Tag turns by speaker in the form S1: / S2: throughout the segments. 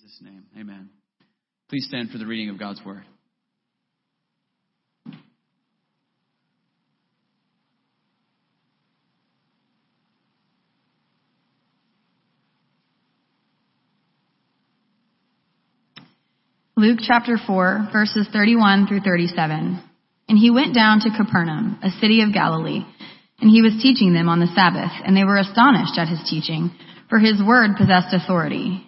S1: Jesus' name, amen. Please stand for the reading of God's word.
S2: Luke chapter 4, verses 31 through 37. And he went down to Capernaum, a city of Galilee, and he was teaching them on the Sabbath, and they were astonished at his teaching, for his word possessed authority.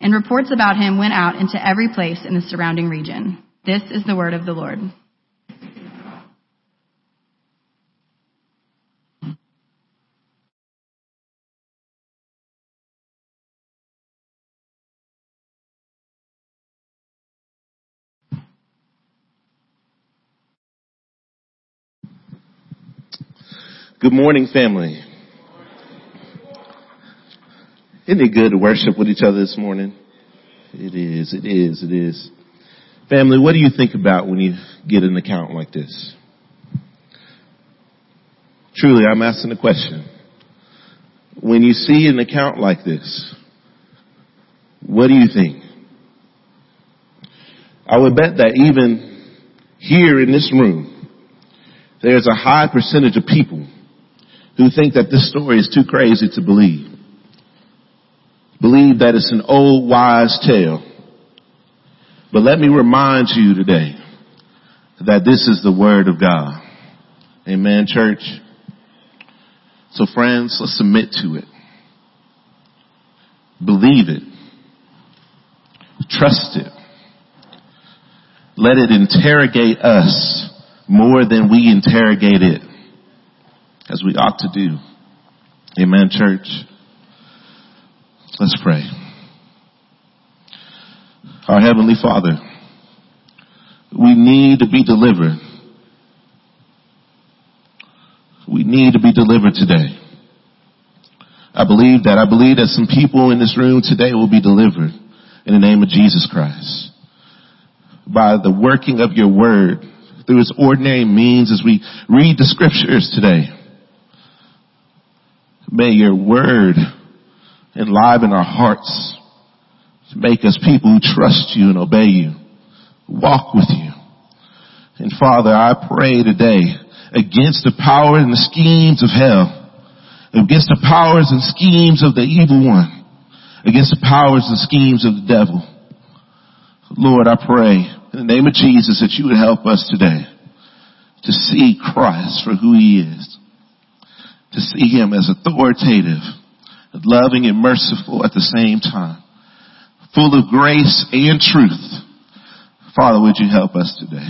S2: And reports about him went out into every place in the surrounding region. This is the word of the Lord.
S3: Good morning, family. Isn't it good to worship with each other this morning? It is, it is, it is. Family, what do you think about when you get an account like this? Truly, I'm asking the question. When you see an account like this, what do you think? I would bet that even here in this room, there's a high percentage of people who think that this story is too crazy to believe. Believe that it's an old wise tale. But let me remind you today that this is the word of God. Amen, church. So friends, let's submit to it. Believe it. Trust it. Let it interrogate us more than we interrogate it as we ought to do. Amen, church. Let's pray. Our Heavenly Father, we need to be delivered. We need to be delivered today. I believe that. I believe that some people in this room today will be delivered in the name of Jesus Christ. By the working of your word through its ordinary means as we read the scriptures today. May your word enliven our hearts to make us people who trust you and obey you, walk with you. And Father, I pray today against the power and the schemes of hell, against the powers and schemes of the evil one, against the powers and schemes of the devil. Lord, I pray in the name of Jesus that you would help us today to see Christ for who he is to see him as authoritative, loving and merciful at the same time, full of grace and truth. Father, would you help us today?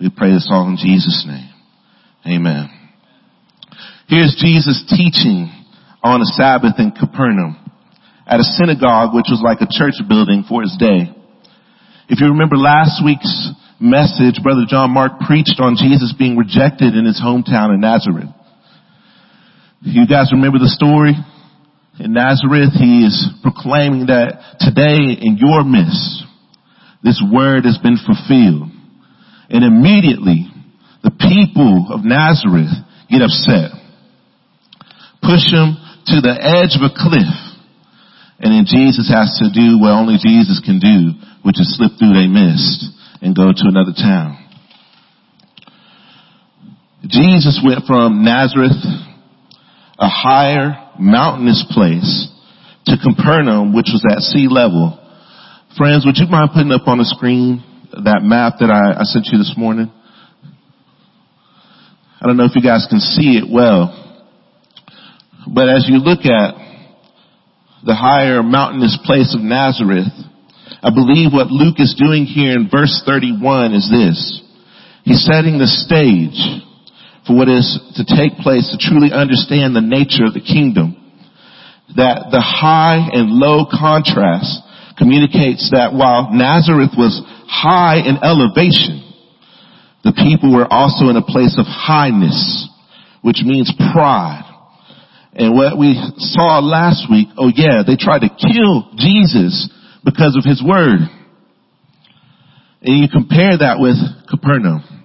S3: We pray this all in Jesus' name. Amen. Here's Jesus teaching on a Sabbath in Capernaum at a synagogue which was like a church building for his day. If you remember last week's message, Brother John Mark preached on Jesus being rejected in his hometown in Nazareth. You guys remember the story? In Nazareth, he is proclaiming that today in your midst, this word has been fulfilled. And immediately, the people of Nazareth get upset. Push him to the edge of a cliff. And then Jesus has to do what only Jesus can do, which is slip through their mist and go to another town. Jesus went from Nazareth a higher mountainous place to Capernaum, which was at sea level. Friends, would you mind putting up on the screen that map that I, I sent you this morning? I don't know if you guys can see it well, but as you look at the higher mountainous place of Nazareth, I believe what Luke is doing here in verse 31 is this. He's setting the stage for what is to take place to truly understand the nature of the kingdom. That the high and low contrast communicates that while Nazareth was high in elevation, the people were also in a place of highness, which means pride. And what we saw last week, oh yeah, they tried to kill Jesus because of his word. And you compare that with Capernaum.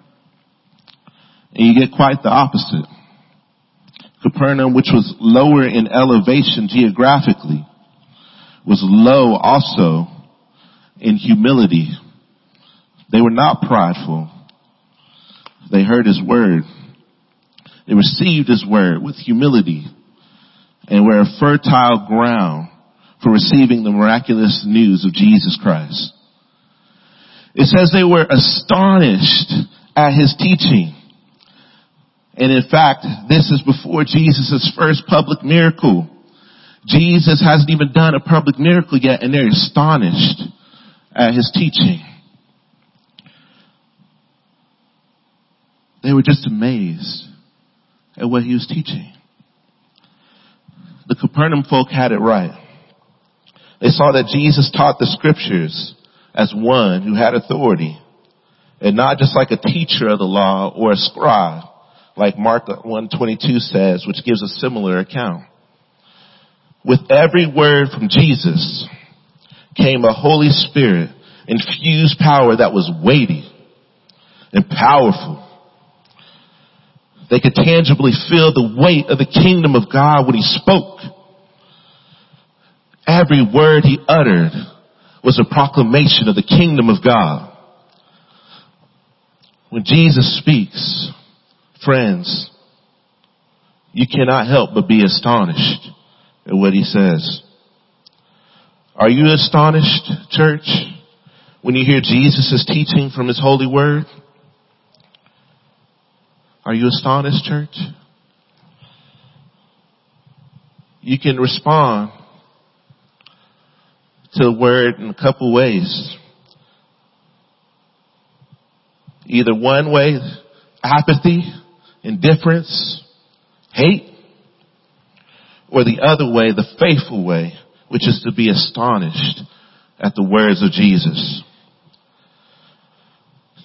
S3: And you get quite the opposite. Capernaum, which was lower in elevation geographically, was low also in humility. They were not prideful. They heard his word. They received his word with humility and were a fertile ground for receiving the miraculous news of Jesus Christ. It says they were astonished at his teaching. And in fact, this is before Jesus' first public miracle. Jesus hasn't even done a public miracle yet and they're astonished at his teaching. They were just amazed at what he was teaching. The Capernaum folk had it right. They saw that Jesus taught the scriptures as one who had authority and not just like a teacher of the law or a scribe like Mark 122 says, which gives a similar account. With every word from Jesus came a Holy Spirit infused power that was weighty and powerful. They could tangibly feel the weight of the kingdom of God when he spoke. Every word he uttered was a proclamation of the kingdom of God. When Jesus speaks, friends, you cannot help but be astonished at what he says. Are you astonished, church, when you hear Jesus' teaching from his holy word? Are you astonished, church? You can respond to the word in a couple ways. Either one way, apathy, indifference, hate, or the other way, the faithful way, which is to be astonished at the words of Jesus.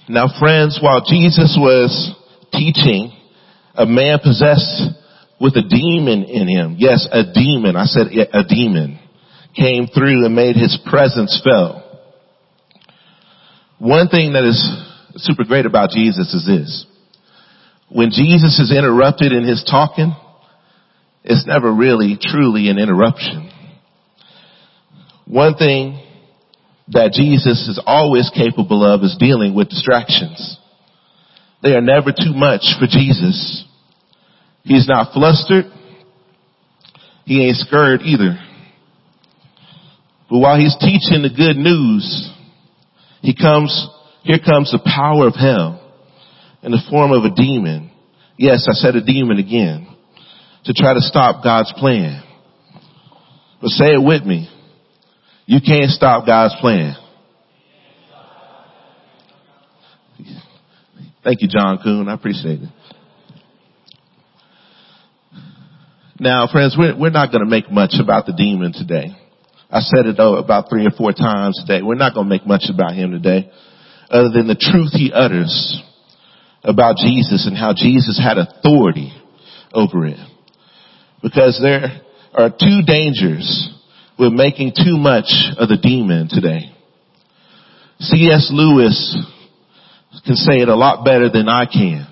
S3: Now friends, while Jesus was teaching, a man possessed with a demon in him, yes, a demon, I said a demon, came through and made his presence felt. One thing that is super great about Jesus is this. When Jesus is interrupted in his talking, it's never really truly an interruption. One thing that Jesus is always capable of is dealing with distractions. They are never too much for Jesus. He's not flustered. He ain't scared either. But while he's teaching the good news, he comes, here comes the power of hell in the form of a demon. Yes, I said a demon again to try to stop God's plan. But say it with me. You can't stop God's plan. Thank you, John Coon. I appreciate it. Now, friends, we're, we're not going to make much about the demon today. I said it oh, about three or four times today. We're not going to make much about him today, other than the truth he utters about Jesus and how Jesus had authority over it. Because there are two dangers with making too much of the demon today. C.S. Lewis can say it a lot better than I can.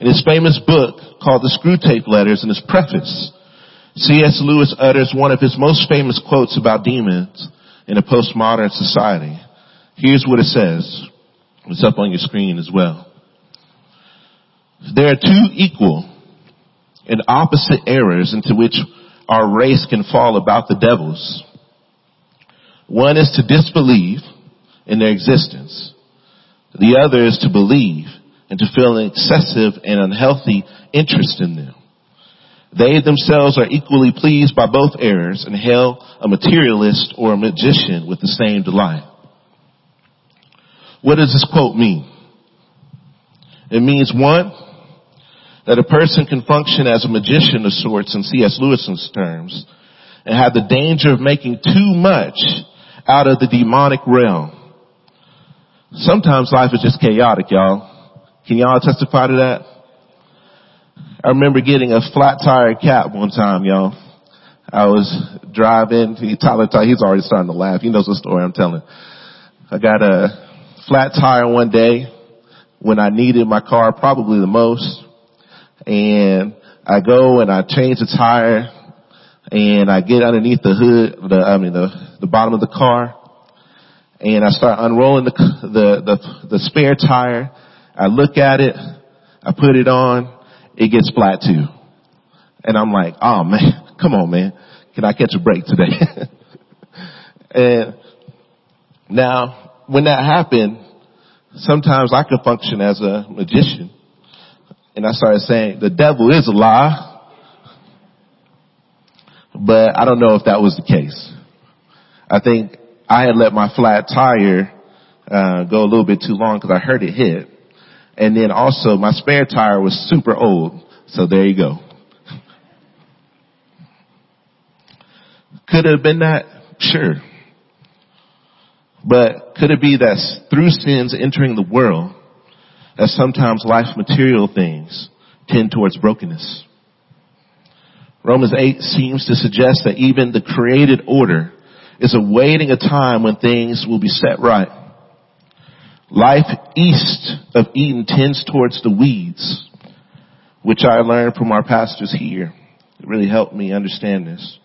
S3: In his famous book called The Screwtape Letters in his preface, C.S. Lewis utters one of his most famous quotes about demons in a postmodern society. Here's what it says. It's up on your screen as well. There are two equal and opposite errors into which our race can fall about the devils. One is to disbelieve in their existence. The other is to believe and to feel an excessive and unhealthy interest in them. They themselves are equally pleased by both errors and hail a materialist or a magician with the same delight. What does this quote mean? It means one, that a person can function as a magician of sorts in C.S. Lewis's terms and have the danger of making too much out of the demonic realm. Sometimes life is just chaotic, y'all. Can y'all testify to that? I remember getting a flat tire cap one time, y'all. I was driving, Tyler, he's already starting to laugh. He knows the story I'm telling. I got a flat tire one day when I needed my car probably the most. And I go and I change the tire and I get underneath the hood, the, I mean the, the bottom of the car and I start unrolling the, the, the, the spare tire. I look at it. I put it on. It gets flat too. And I'm like, oh man, come on man. Can I catch a break today? and now when that happened, sometimes I could function as a magician. And I started saying, the devil is a lie. But I don't know if that was the case. I think I had let my flat tire uh, go a little bit too long because I heard it hit. And then also my spare tire was super old. So there you go. Could it have been that? Sure. But could it be that through sins entering the world, that sometimes life's material things tend towards brokenness? Romans 8 seems to suggest that even the created order is awaiting a time when things will be set right. Life east of Eden tends towards the weeds, which I learned from our pastors here. It really helped me understand this.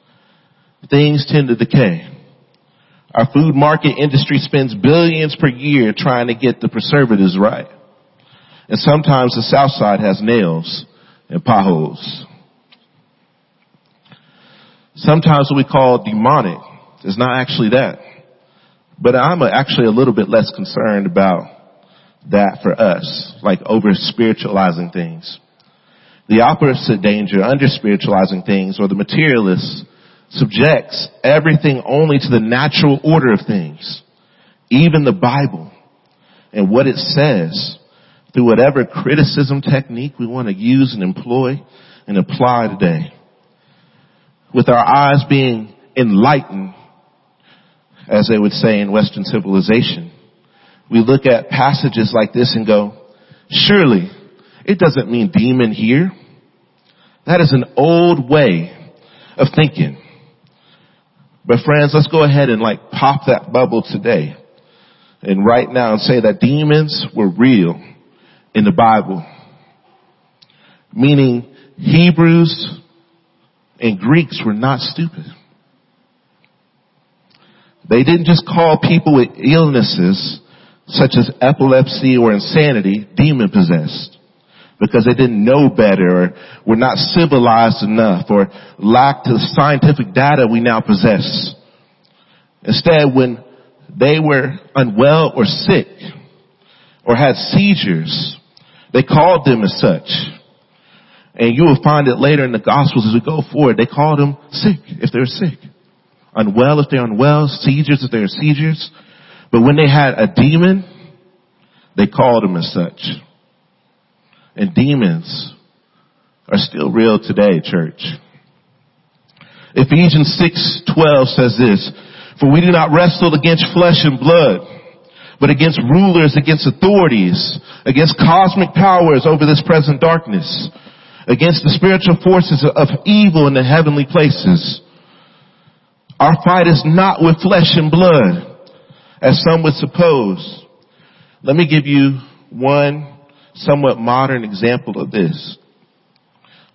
S3: Things tend to decay. Our food market industry spends billions per year trying to get the preservatives right. And sometimes the south side has nails and potholes. Sometimes what we call demonic is not actually that. But I'm actually a little bit less concerned about that for us, like over spiritualizing things. The opposite danger, under spiritualizing things, or the materialist subjects everything only to the natural order of things, even the Bible and what it says through whatever criticism technique we want to use and employ and apply today. With our eyes being enlightened as they would say in Western civilization. We look at passages like this and go, surely it doesn't mean demon here. That is an old way of thinking. But friends, let's go ahead and like pop that bubble today and right now and say that demons were real in the Bible. Meaning Hebrews and Greeks were not stupid. They didn't just call people with illnesses such as epilepsy or insanity demon possessed because they didn't know better or were not civilized enough or lacked the scientific data we now possess. Instead, when they were unwell or sick or had seizures, they called them as such. And you will find it later in the Gospels as we go forward. They called them sick if they were sick unwell if they're unwell, seizures if they're seizures. But when they had a demon, they called them as such. And demons are still real today, church. Ephesians 6:12 says this, "For we do not wrestle against flesh and blood, but against rulers, against authorities, against cosmic powers over this present darkness, against the spiritual forces of evil in the heavenly places." Our fight is not with flesh and blood, as some would suppose. Let me give you one somewhat modern example of this.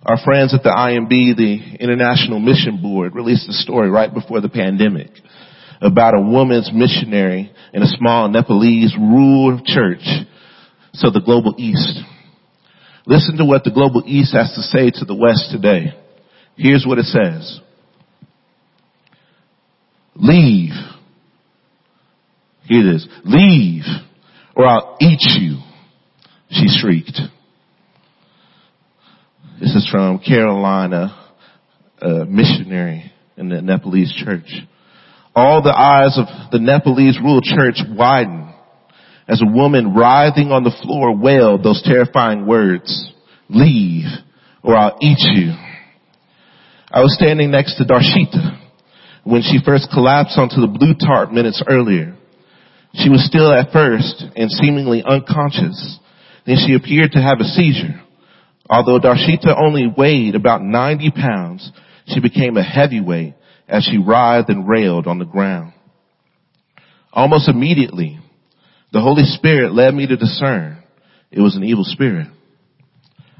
S3: Our friends at the IMB, the International Mission Board, released a story right before the pandemic about a woman's missionary in a small Nepalese rural church, so the global east. Listen to what the global east has to say to the west today. Here's what it says. Leave. Here it is. Leave or I'll eat you. She shrieked. This is from Carolina, a missionary in the Nepalese church. All the eyes of the Nepalese rural church widened as a woman writhing on the floor wailed those terrifying words, leave or I'll eat you. I was standing next to Darshita, when she first collapsed onto the blue tarp minutes earlier. She was still at first and seemingly unconscious. Then she appeared to have a seizure. Although Darshita only weighed about 90 pounds, she became a heavyweight as she writhed and railed on the ground. Almost immediately, the Holy Spirit led me to discern it was an evil spirit.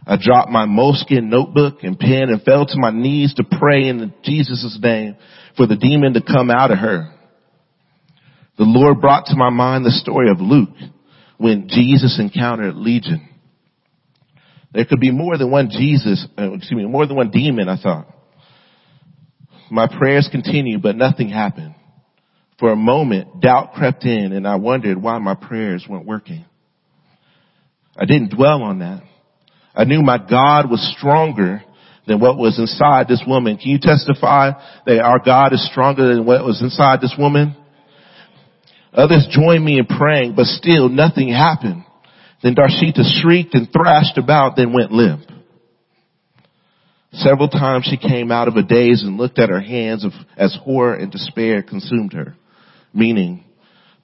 S3: I dropped my moleskin notebook and pen and fell to my knees to pray in Jesus' name for the demon to come out of her. The Lord brought to my mind the story of Luke when Jesus encountered Legion. There could be more than one Jesus, uh, excuse me, more than one demon, I thought. My prayers continued, but nothing happened. For a moment, doubt crept in and I wondered why my prayers weren't working. I didn't dwell on that. I knew my God was stronger than what was inside this woman. Can you testify that our God is stronger than what was inside this woman? Others joined me in praying, but still nothing happened. Then Darshita shrieked and thrashed about, then went limp. Several times she came out of a daze and looked at her hands as horror and despair consumed her, meaning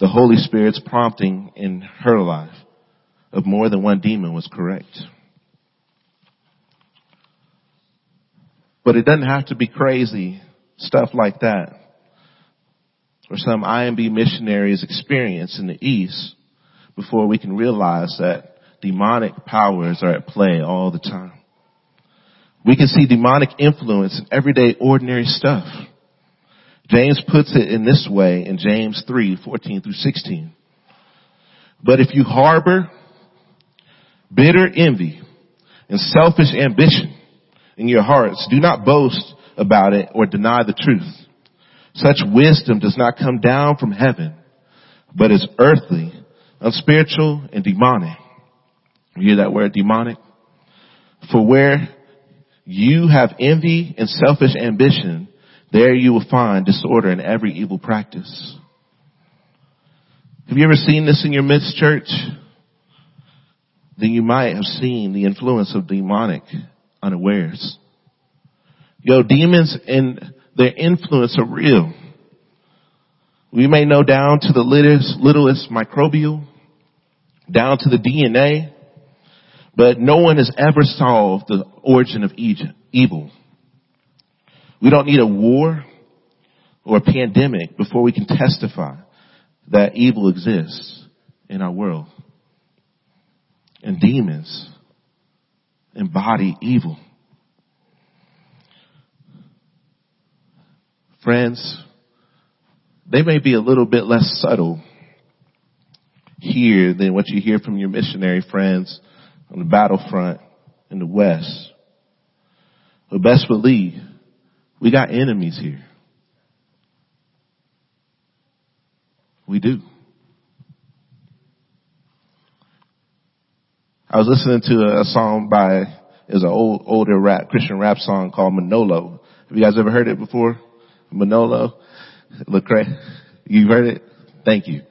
S3: the Holy Spirit's prompting in her life of more than one demon was correct. But it doesn't have to be crazy stuff like that or some IMB missionaries experience in the East before we can realize that demonic powers are at play all the time. We can see demonic influence in everyday ordinary stuff. James puts it in this way in James 3, 14 through 16. But if you harbor bitter envy and selfish ambition in your hearts, do not boast about it or deny the truth. Such wisdom does not come down from heaven, but is earthly, unspiritual, and demonic. You hear that word demonic? For where you have envy and selfish ambition, there you will find disorder in every evil practice. Have you ever seen this in your midst church? Then you might have seen the influence of demonic unawares. Yo, demons and their influence are real. We may know down to the littlest, littlest microbial, down to the DNA, but no one has ever solved the origin of evil. We don't need a war or a pandemic before we can testify that evil exists in our world. And demons embody evil. Friends, they may be a little bit less subtle here than what you hear from your missionary friends on the battlefront in the West. But best believe, we got enemies here. We do. I was listening to a song by, is an old, older rap, Christian rap song called Manolo. Have you guys ever heard it before? Manolo, Lecrae. You've heard it? Thank you.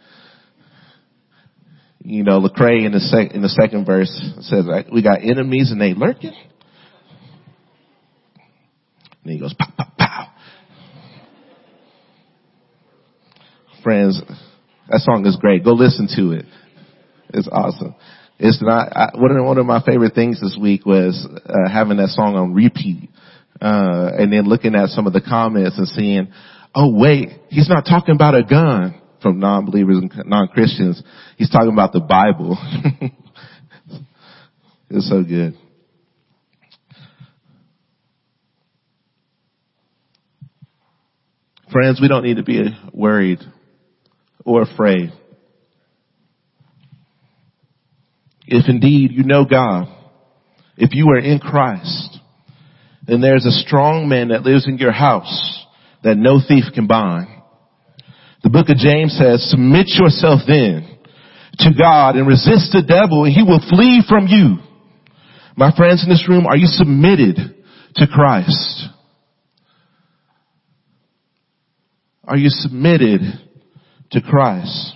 S3: You know, Lecrae in the sec- in the second verse says, "We got enemies and they lurking." And he goes, "Pow, pow, pow." Friends, that song is great. Go listen to it. It's awesome. It's not I, one of my favorite things this week was uh, having that song on repeat uh, and then looking at some of the comments and seeing, oh wait, he's not talking about a gun from non-believers and non-Christians. He's talking about the Bible. it's so good. Friends, we don't need to be worried or afraid. If indeed you know God, if you are in Christ, then there's a strong man that lives in your house that no thief can bind. The book of James says, submit yourself then to God and resist the devil and he will flee from you. My friends in this room, are you submitted to Christ? Are you submitted to Christ?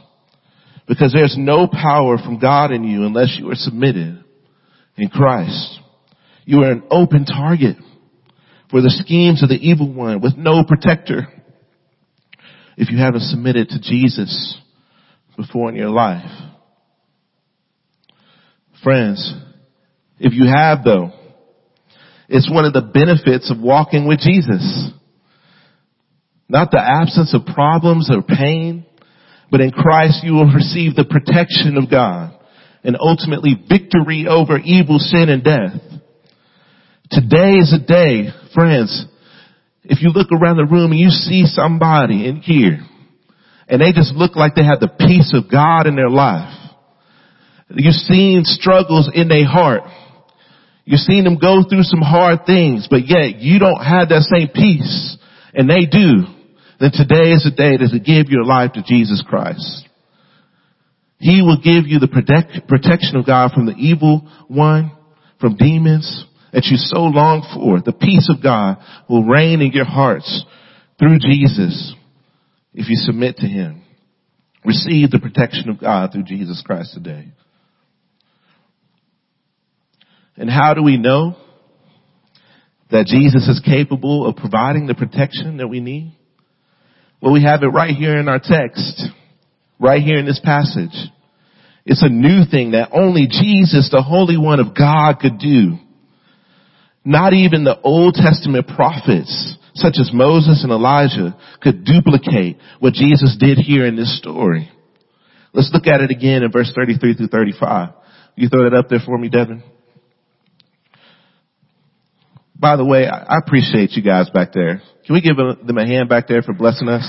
S3: Because there's no power from God in you unless you are submitted in Christ. You are an open target for the schemes of the evil one with no protector. If you haven't submitted to Jesus before in your life. Friends, if you have though, it's one of the benefits of walking with Jesus. Not the absence of problems or pain, but in Christ you will receive the protection of God and ultimately victory over evil, sin, and death. Today is a day, friends, if you look around the room and you see somebody in here and they just look like they have the peace of God in their life. You've seen struggles in their heart. You've seen them go through some hard things, but yet you don't have that same peace and they do. Then today is the day to give your life to Jesus Christ. He will give you the protect, protection of God from the evil one, from demons, that you so long for, the peace of God will reign in your hearts through Jesus if you submit to Him. Receive the protection of God through Jesus Christ today. And how do we know that Jesus is capable of providing the protection that we need? Well, we have it right here in our text, right here in this passage. It's a new thing that only Jesus, the Holy One of God could do. Not even the Old Testament prophets, such as Moses and Elijah, could duplicate what Jesus did here in this story. Let's look at it again in verse 33 through 35. You throw that up there for me, Devin? By the way, I appreciate you guys back there. Can we give them a hand back there for blessing us?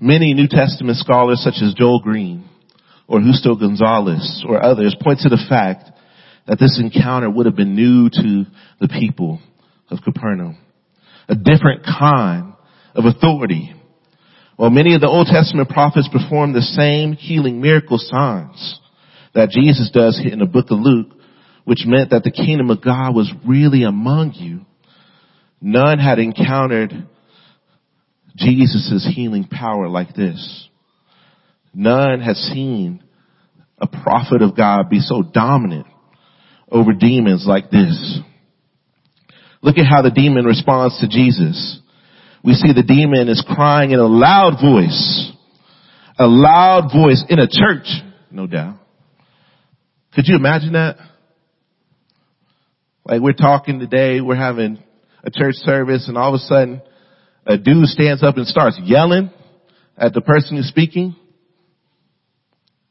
S3: Many New Testament scholars such as Joel Green or Justo Gonzalez or others point to the fact that this encounter would have been new to the people of Capernaum. A different kind of authority. While many of the Old Testament prophets performed the same healing miracle signs that Jesus does in the book of Luke, which meant that the kingdom of God was really among you, none had encountered Jesus' healing power like this. None has seen a prophet of God be so dominant over demons like this. Look at how the demon responds to Jesus. We see the demon is crying in a loud voice. A loud voice in a church, no doubt. Could you imagine that? Like we're talking today, we're having a church service and all of a sudden a dude stands up and starts yelling at the person who's speaking.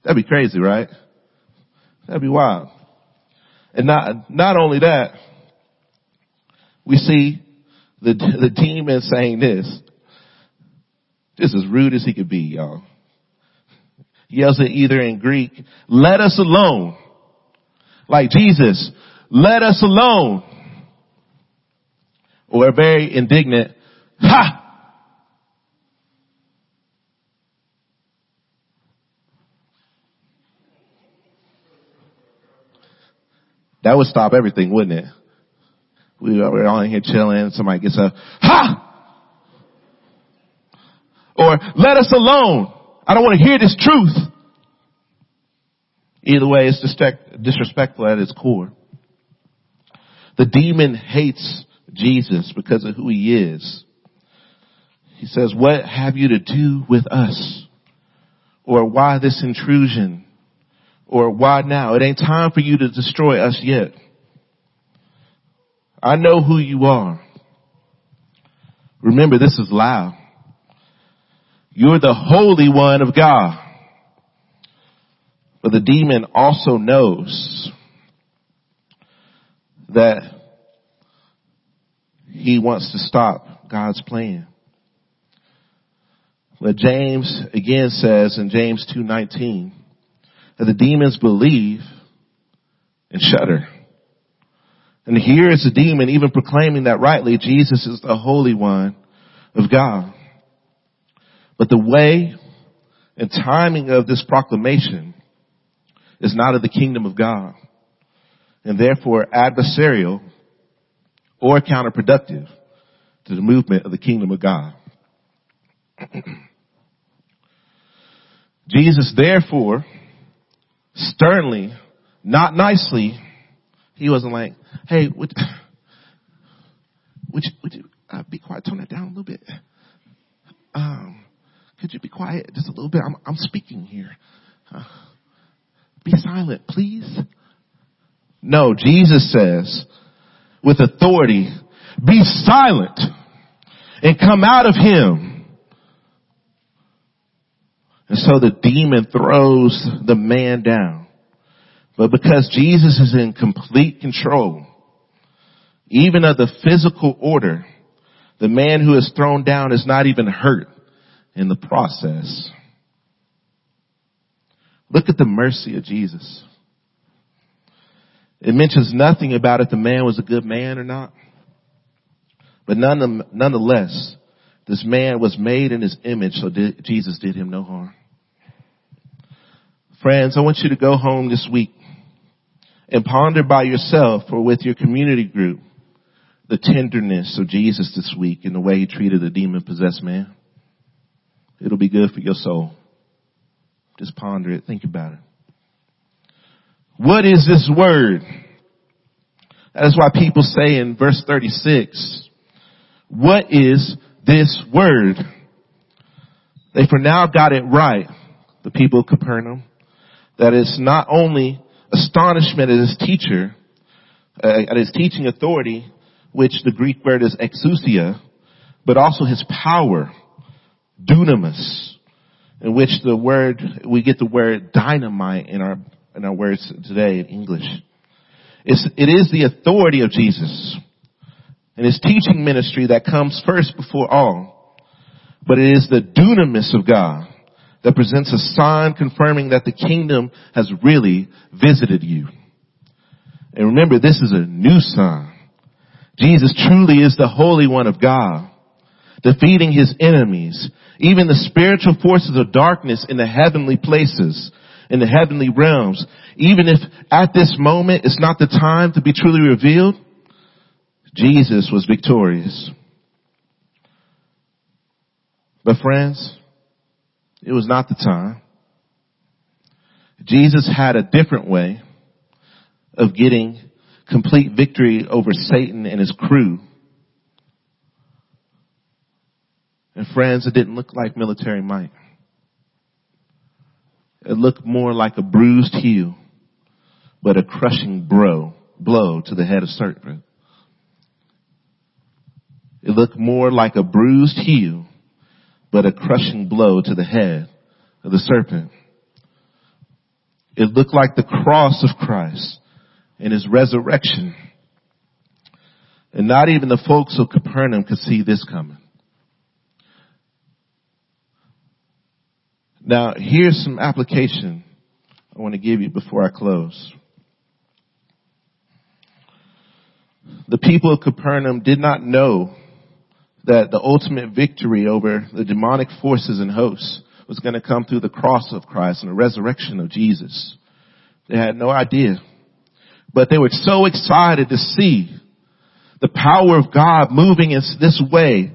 S3: That'd be crazy, right? That'd be wild. And not, not only that, we see the, the demon saying this. Just as rude as he could be, y'all. He yells it either in Greek, let us alone. Like Jesus, let us alone. Or very indignant, ha! That would stop everything, wouldn't it? We are all in here chilling, somebody gets up, ha! Or let us alone. I don't want to hear this truth. Either way, it's disrespectful at its core. The demon hates Jesus because of who he is. He says, what have you to do with us? Or why this intrusion? Or why now? It ain't time for you to destroy us yet. I know who you are. Remember, this is loud. You're the Holy One of God. But the demon also knows that he wants to stop God's plan. But James again says in James 2:19 that the demons believe and shudder. And here is the demon even proclaiming that rightly Jesus is the Holy One of God. But the way and timing of this proclamation is not of the kingdom of God and therefore adversarial or counterproductive to the movement of the kingdom of God. Jesus therefore sternly, not nicely, He wasn't like, hey, would, would you, would you uh, be quiet, tone that down a little bit? Um, could you be quiet just a little bit? I'm, I'm speaking here. Uh, be silent, please. No, Jesus says with authority, be silent and come out of him. And so the demon throws the man down. But because Jesus is in complete control, even of the physical order, the man who is thrown down is not even hurt in the process. Look at the mercy of Jesus. It mentions nothing about if the man was a good man or not. But none, nonetheless, this man was made in his image, so did, Jesus did him no harm. Friends, I want you to go home this week and ponder by yourself or with your community group the tenderness of Jesus this week and the way he treated the demon possessed man. It'll be good for your soul. Just ponder it. Think about it. What is this word? That is why people say in verse 36, what is this word? They for now got it right, the people of Capernaum, that it's not only astonishment at his teacher, uh, at his teaching authority, which the Greek word is exousia, but also his power, dunamis, in which the word, we get the word dynamite in our, in our words today in English. It's, it is the authority of Jesus and his teaching ministry that comes first before all. But it is the dunamis of God that presents a sign confirming that the kingdom has really visited you. And remember, this is a new sign. Jesus truly is the Holy One of God, defeating his enemies, even the spiritual forces of darkness in the heavenly places, in the heavenly realms. Even if at this moment it's not the time to be truly revealed, Jesus was victorious. But friends, it was not the time. Jesus had a different way of getting complete victory over Satan and his crew. And friends, it didn't look like military might. It looked more like a bruised heel, but a crushing bro, blow to the head of serpent. It looked more like a bruised heel, but a crushing blow to the head of the serpent. It looked like the cross of Christ and his resurrection. And not even the folks of Capernaum could see this coming. Now, here's some application I want to give you before I close. The people of Capernaum did not know that the ultimate victory over the demonic forces and hosts was going to come through the cross of Christ and the resurrection of Jesus. They had no idea. But they were so excited to see the power of God moving in this way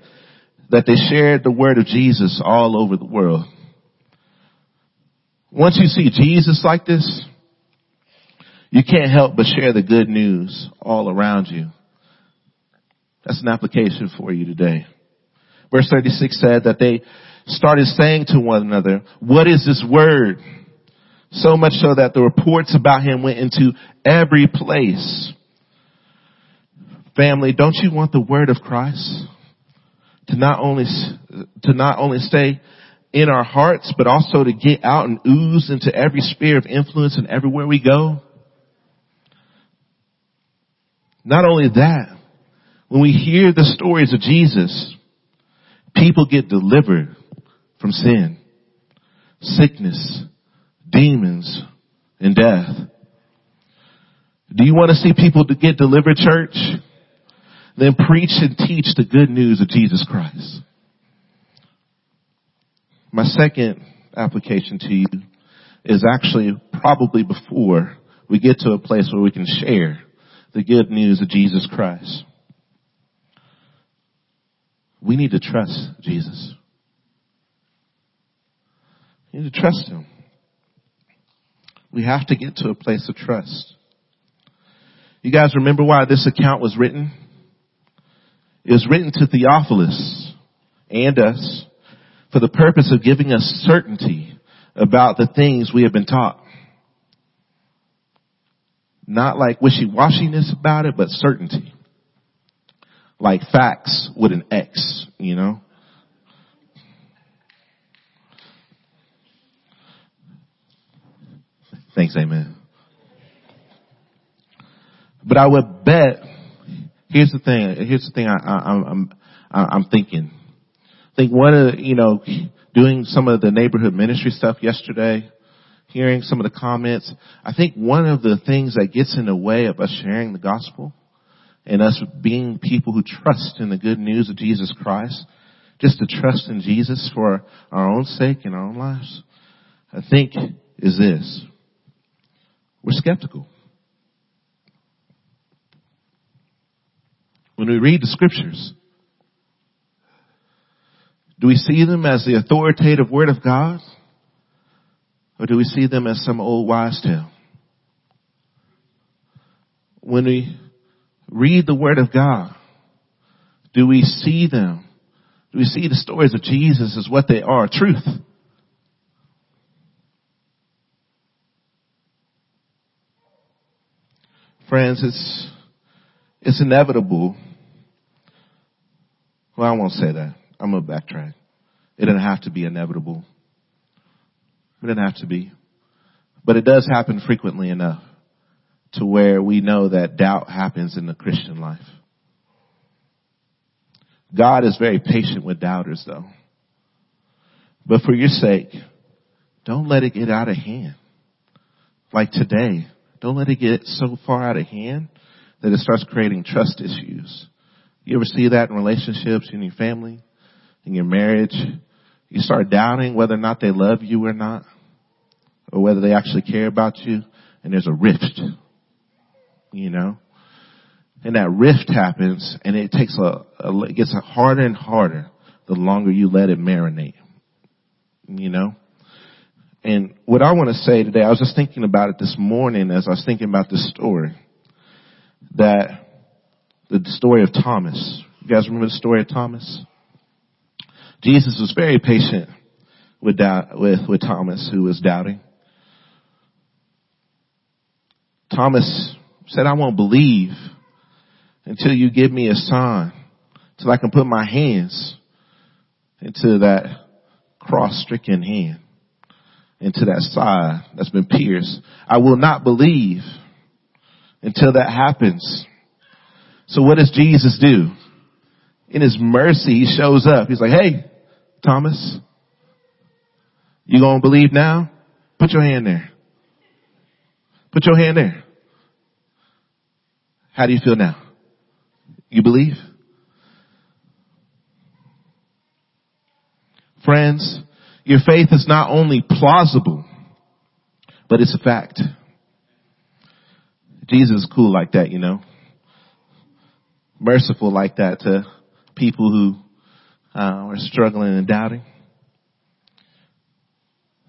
S3: that they shared the word of Jesus all over the world. Once you see Jesus like this, you can't help but share the good news all around you. That's an application for you today. Verse 36 said that they started saying to one another, what is this word? So much so that the reports about him went into every place. Family, don't you want the word of Christ to not only, to not only stay in our hearts, but also to get out and ooze into every sphere of influence and everywhere we go? Not only that, when we hear the stories of Jesus, people get delivered from sin, sickness, demons, and death. Do you want to see people to get delivered, church? Then preach and teach the good news of Jesus Christ. My second application to you is actually probably before we get to a place where we can share the good news of Jesus Christ. We need to trust Jesus. We need to trust Him. We have to get to a place of trust. You guys remember why this account was written? It was written to Theophilus and us for the purpose of giving us certainty about the things we have been taught. Not like wishy-washiness about it, but certainty. Like facts with an X, you know? Thanks, amen. But I would bet, here's the thing, here's the thing I, I, I'm, I'm thinking. I think one of you know, doing some of the neighborhood ministry stuff yesterday, hearing some of the comments, I think one of the things that gets in the way of us sharing the gospel and us being people who trust in the good news of Jesus Christ, just to trust in Jesus for our own sake and our own lives, I think is this. We're skeptical. When we read the scriptures, do we see them as the authoritative word of God? Or do we see them as some old wise tale? When we read the word of God, do we see them? Do we see the stories of Jesus as what they are, truth? Friends, it's, it's inevitable. Well, I won't say that. I'm going to backtrack. It didn't have to be inevitable. It didn't have to be. But it does happen frequently enough to where we know that doubt happens in the Christian life. God is very patient with doubters though. But for your sake, don't let it get out of hand. Like today, don't let it get so far out of hand that it starts creating trust issues. You ever see that in relationships, in your family, in your marriage? You start doubting whether or not they love you or not, or whether they actually care about you, and there's a rift. You know? And that rift happens, and it takes a, a it gets harder and harder the longer you let it marinate. You know? And what I want to say today, I was just thinking about it this morning as I was thinking about this story. That the story of Thomas. You guys remember the story of Thomas? Jesus was very patient with doubt, with, with Thomas who was doubting. Thomas said, I won't believe until you give me a sign, till I can put my hands into that cross stricken hand into that side that's been pierced. I will not believe until that happens. So what does Jesus do? In his mercy, he shows up. He's like, hey, Thomas, you gonna believe now? Put your hand there. Put your hand there. How do you feel now? You believe? Friends, your faith is not only plausible, but it's a fact. Jesus is cool like that, you know. Merciful like that to people who uh, are struggling and doubting.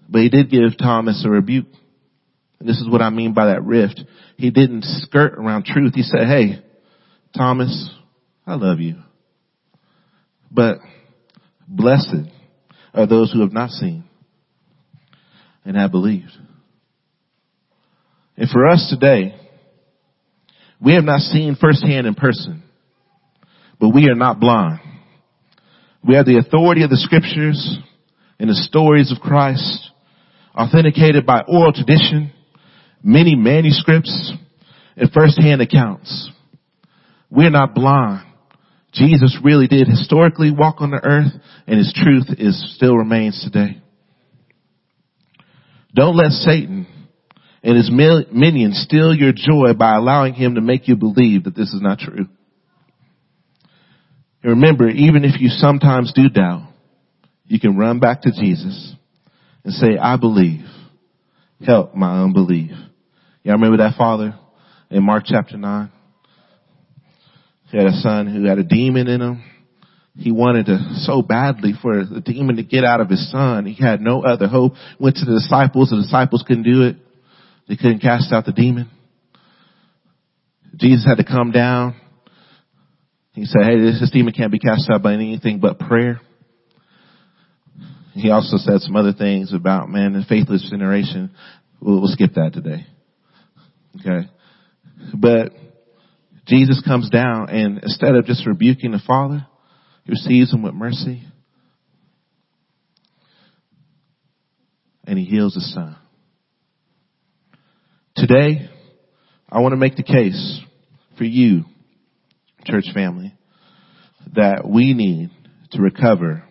S3: But he did give Thomas a rebuke. And this is what I mean by that rift. He didn't skirt around truth. He said, hey, Thomas, I love you. But blessed are those who have not seen and have believed. And for us today, we have not seen firsthand in person, but we are not blind. We have the authority of the scriptures and the stories of Christ authenticated by oral tradition, many manuscripts, and firsthand accounts. We're not blind. Jesus really did historically walk on the earth and his truth is still remains today. Don't let Satan and his minions steal your joy by allowing him to make you believe that this is not true. And remember, even if you sometimes do doubt, you can run back to Jesus and say, I believe. Help my unbelief. Y'all remember that father in Mark chapter 9? He had a son who had a demon in him. He wanted to so badly for the demon to get out of his son. He had no other hope. Went to the disciples. The disciples couldn't do it. They couldn't cast out the demon. Jesus had to come down. He said, hey, this demon can't be cast out by anything but prayer. He also said some other things about, man, the faithless generation. We'll, we'll skip that today. Okay. But Jesus comes down and instead of just rebuking the father, he receives him with mercy and he heals his son. Today, I want to make the case for you, church family, that we need to recover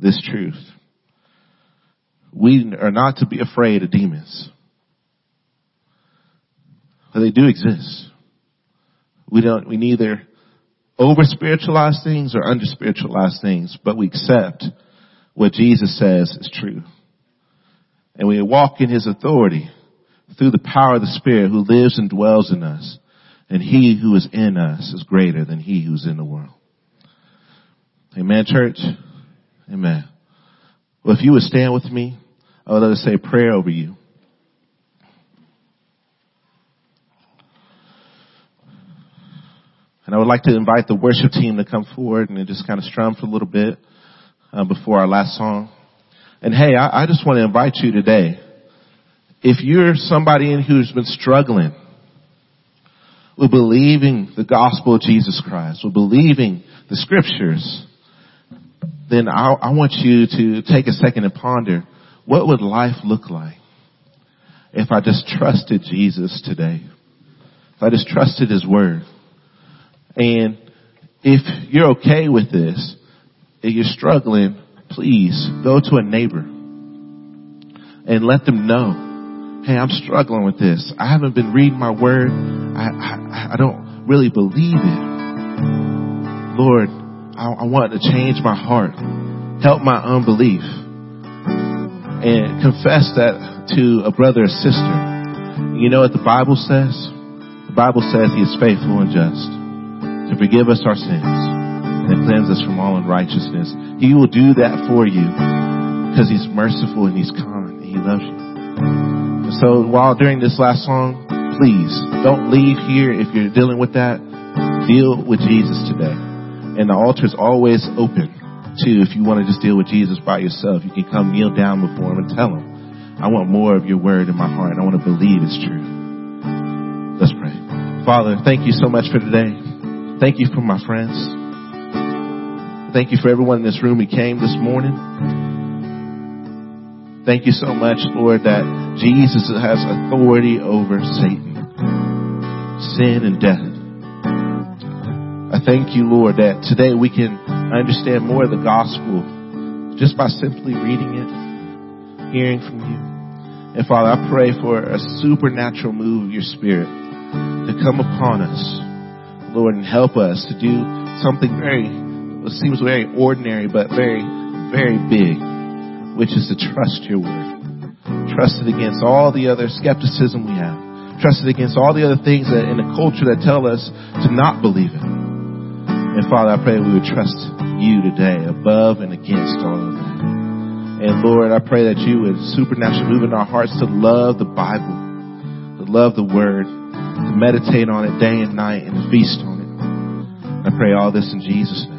S3: this truth. We are not to be afraid of demons. But they do exist. We don't, we neither over spiritualize things or under spiritualize things, but we accept what Jesus says is true. And we walk in His authority through the power of the Spirit who lives and dwells in us. And He who is in us is greater than He who's in the world. Amen, church? Amen. Well, if you would stand with me, I would like to say a prayer over you. And I would like to invite the worship team to come forward and just kind of strum for a little bit uh, before our last song. And hey, I, I just want to invite you today. If you're somebody in who's been struggling with believing the gospel of Jesus Christ, with believing the scriptures, then I, I want you to take a second and ponder, what would life look like if I just trusted Jesus today? If I just trusted His Word? And if you're okay with this, if you're struggling, please go to a neighbor and let them know, hey, I'm struggling with this. I haven't been reading my word. I, I, I don't really believe it. Lord, I, I want to change my heart, help my unbelief, and confess that to a brother or sister. You know what the Bible says? The Bible says He is faithful and just to forgive us our sins and cleanse us from all unrighteousness. He will do that for you because He's merciful and He's kind and He loves you. So while during this last song, please don't leave here if you're dealing with that. Deal with Jesus today. And the altar is always open too. if you want to just deal with Jesus by yourself. You can come kneel down before Him and tell Him, I want more of your word in my heart and I want to believe it's true. Let's pray. Father, thank you so much for today. Thank you for my friends. Thank you for everyone in this room who came this morning. Thank you so much, Lord, that Jesus has authority over Satan, sin, and death. I thank you, Lord, that today we can understand more of the gospel just by simply reading it, hearing from you. And Father, I pray for a supernatural move of your Spirit to come upon us Lord, and help us to do something very, it seems very ordinary, but very, very big, which is to trust your word. Trust it against all the other skepticism we have. Trust it against all the other things that in the culture that tell us to not believe it. And Father, I pray we would trust you today above and against all of that. And Lord, I pray that you would supernaturally move in our hearts to love the Bible, to love the Word, to meditate on it day and night and feast on it. I pray all this in Jesus' name.